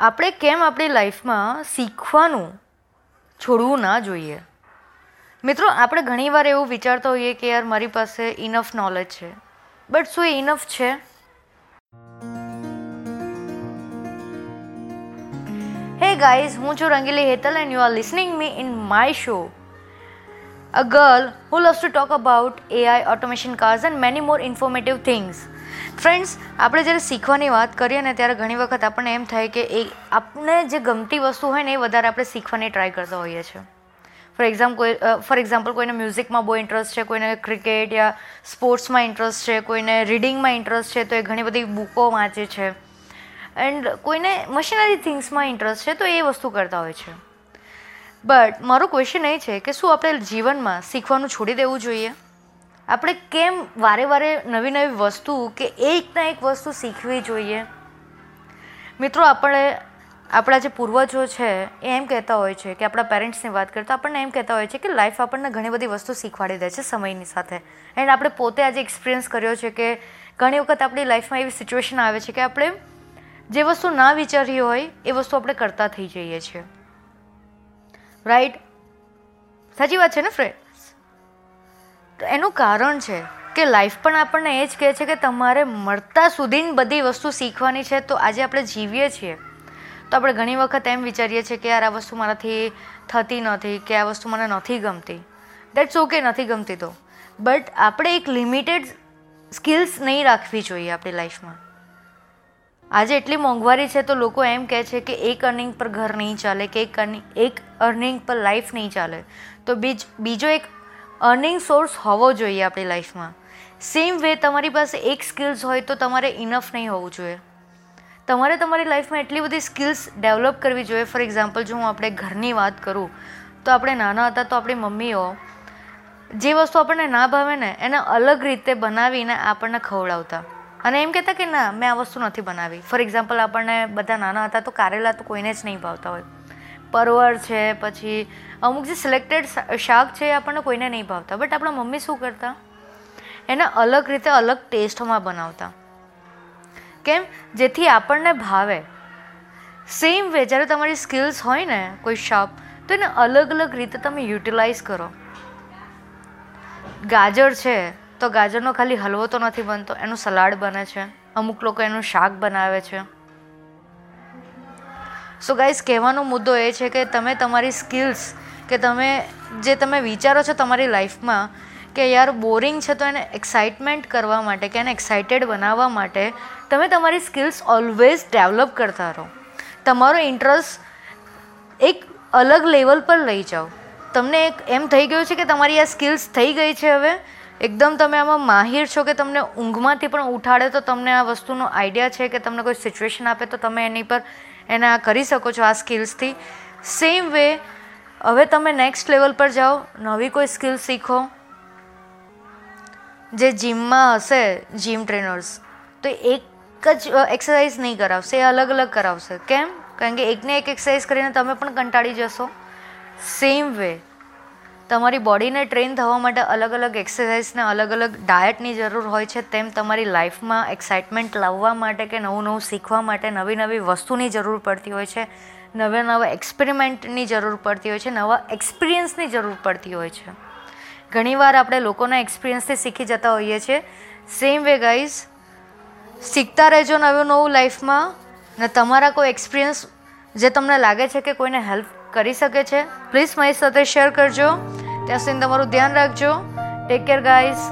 આપણે કેમ આપણી લાઈફમાં શીખવાનું છોડવું ના જોઈએ? મિત્રો, આપણે ઘણીવાર એવું વિચારતા હોઈએ કે યાર, મારી પાસે ઇનફ નોલેજ છે. બટ શું એ ઇનફ છે? હે ગાઈઝ હું છું Rangili Hetal and you are listening me in my show a girl who loves to talk about AI automation cars and many more informative things. Friends આપણે જ્યારે શીખવાની વાત કરીએ ને ત્યારે ઘણી વખત આપણને એમ થાય કે એ આપણે જે ગમતી વસ્તુ હોય ને એ વધારે આપણે શીખવાની ટ્રાય કરતા હોઈએ છીએ. ફોર એક્ઝામ્પલ કોઈ ફોર એક્ઝામ્પલ કોઈને મ્યુઝિકમાં બહુ ઇન્ટરેસ્ટ છે, કોઈને ક્રિકેટ યા સ્પોર્ટ્સમાં ઇન્ટરેસ્ટ છે, કોઈને રીડિંગમાં ઇન્ટરેસ્ટ છે, તો એ ઘણી બધી બુકો વાંચે છે. એન્ડ કોઈને મશીનરી થિંગ્સમાં ઇન્ટરેસ્ટ છે, તો એ વસ્તુ કરતા હોય છે. બટ મારો ક્વેશ્ચન એ છે કે શું આપણે જીવનમાં શીખવાનું છોડી દેવું જોઈએ? આપણે કેમ વારે વારે નવી નવી વસ્તુ કે એકના એક વસ્તુ શીખવી જોઈએ? મિત્રો, આપણે, આપણા જે પૂર્વજો છે, એ એમ કહેતા હોય છે કે આપણા પેરેન્ટ્સની વાત કરતા આપણને એમ કહેતા હોય છે કે લાઈફ આપણને ઘણી બધી વસ્તુ શીખવાડી દે છે સમયની સાથે. એન્ડ આપણે પોતે આજે એક્સપિરિયન્સ કર્યો છે કે ઘણી વખત આપણી લાઈફમાં એવી સિચ્યુએશન આવે છે કે આપણે જે વસ્તુ ના વિચારી હોય, એ વસ્તુ આપણે કરતા થઈ જઈએ છીએ. રાઈટ સાચી વાત છે ને ફ્રેન્ડ તો એનું કારણ છે કે લાઈફ પણ આપણને એ જ કહે છે કે તમારે મળતા સુધી બધી વસ્તુ શીખવાની છે, તો આજે આપણે જીવીએ છીએ. તો આપણે ઘણી વખત એમ વિચારીએ છીએ કે યાર, આ વસ્તુ મારાથી થતી નથી કે આ વસ્તુ મને નથી ગમતી. દેટ્સ ઓકે નથી ગમતી તો. બટ આપણે એક લિમિટેડ સ્કિલ્સ નહીં રાખવી જોઈએ આપણી લાઈફમાં આજે એટલી મોંઘવારી છે તો લોકો એમ કહે છે કે એક અર્નિંગ પર ઘર નહીં ચાલે, કે એક એક અર્નિંગ પર લાઈફ નહીં ચાલે. તો બીજ, બીજો એક અર્નિંગ સોર્સ હોવો જોઈએ આપણી લાઈફમાં સેમ વે તમારી પાસે એક સ્કિલ્સ હોય તો તમારે ઇનફ નહીં હોવું જોઈએ. તમારે તમારી લાઈફમાં એટલી બધી સ્કિલ્સ ડેવલપ કરવી જોઈએ. ફોર એક્ઝામ્પલ જો હું આપણે ઘરની વાત કરું, તો આપણે નાના હતા તો આપણી મમ્મીઓ જે વસ્તુ આપણને ના ભાવે ને, એને અલગ રીતે બનાવીને આપણને ખવડાવતા. અને એમ કહેતા કે ના, મેં આ વસ્તુ નથી બનાવી. ફોર એક્ઝામ્પલ આપણને બધા નાના હતા તો કારેલા તો કોઈને જ નહીં ભાવતા હોય. પરવર છે, પછી અમુક જે સિલેક્ટેડ શાક છે એ આપણને કોઈને નહીં ભાવતા. બટ આપણા મમ્મી શું કરતા? એને અલગ રીતે અલગ ટેસ્ટમાં બનાવતા. કેમ? જેથી આપણને ભાવે. સેમ વે જ્યારે તમારી સ્કિલ્સ હોય ને, કોઈ શોપ તો એને અલગ અલગ રીતે તમે યુટિલાઇઝ કરો. ગાજર છે, તો ગાજરનો ખાલી હલવો તો નથી બનતો. એનું સલાડ બને છે. અમુક લોકો એનું શાક બનાવે છે. સો ગાઈઝ કહેવાનો મુદ્દો એ છે કે તમે તમારી સ્કિલ્સ કે તમે જે તમે વિચારો છો તમારી લાઈફમાં કે યાર બોરિંગ છે તો એને એક્સાઇટમેન્ટ કરવા માટે કે એને એક્સાઇટેડ બનાવવા માટે તમે તમારી સ્કિલ્સ ઓલવેઝ ડેવલપ કરતા રહો. તમારો ઇન્ટરેસ્ટ એક અલગ લેવલ પર લઈ જાઓ. તમને એક એમ થઈ ગયું છે કે તમારી આ સ્કિલ્સ થઈ ગઈ છે હવે. એકદમ તમે આમાં માહિર છો કે તમને ઊંઘમાંથી પણ ઉઠાડે તો તમને આ વસ્તુનો આઈડિયા છે કે તમને કોઈ સિચ્યુએશન આપે તો તમે એની પર એના કરી શકો છો આ સ્કિલ્સથી સેમ વે હવે તમે નેક્સ્ટ લેવલ પર જાઓ, નવી કોઈ સ્કિલ શીખો, જે જીમમાં હશે જીમ ટ્રેનર્સ તો એક જ એક્સરસાઇઝ નહીં કરાવશે, એ અલગ અલગ કરાવશે. કેમ? કારણ કે એકને એક એક્સરસાઇઝ કરીને તમે પણ કંટાળી જશો. સેમ વે તમારી બોડીને ટ્રેન થવા માટે અલગ અલગ એક્સરસાઇઝને અલગ અલગ ડાયટની જરૂર હોય છે તેમ તમારી લાઈફમાં એક્સાઇટમેન્ટ લાવવા માટે કે નવું નવું શીખવા માટે નવી નવી વસ્તુની જરૂર પડતી હોય છે, નવા નવા એક્સપેરિમેન્ટની જરૂર પડતી હોય છે, નવા એક્સપિરિયન્સની જરૂર પડતી હોય છે. ઘણીવાર આપણે લોકોના એક્સપિરિયન્સથી શીખી જતા હોઈએ છીએ સેમ વે ગાઈઝ શીખતા રહેજો નવું નવું લાઈફમાં ને તમારા કોઈ એક્સપિરિયન્સ જે તમને લાગે છે કે કોઈને હેલ્પ કરી શકે છે પ્લીઝ મારી સાથે શેર કરજો. ત્યાં સુધી તમારું ધ્યાન રાખજો. Take care guys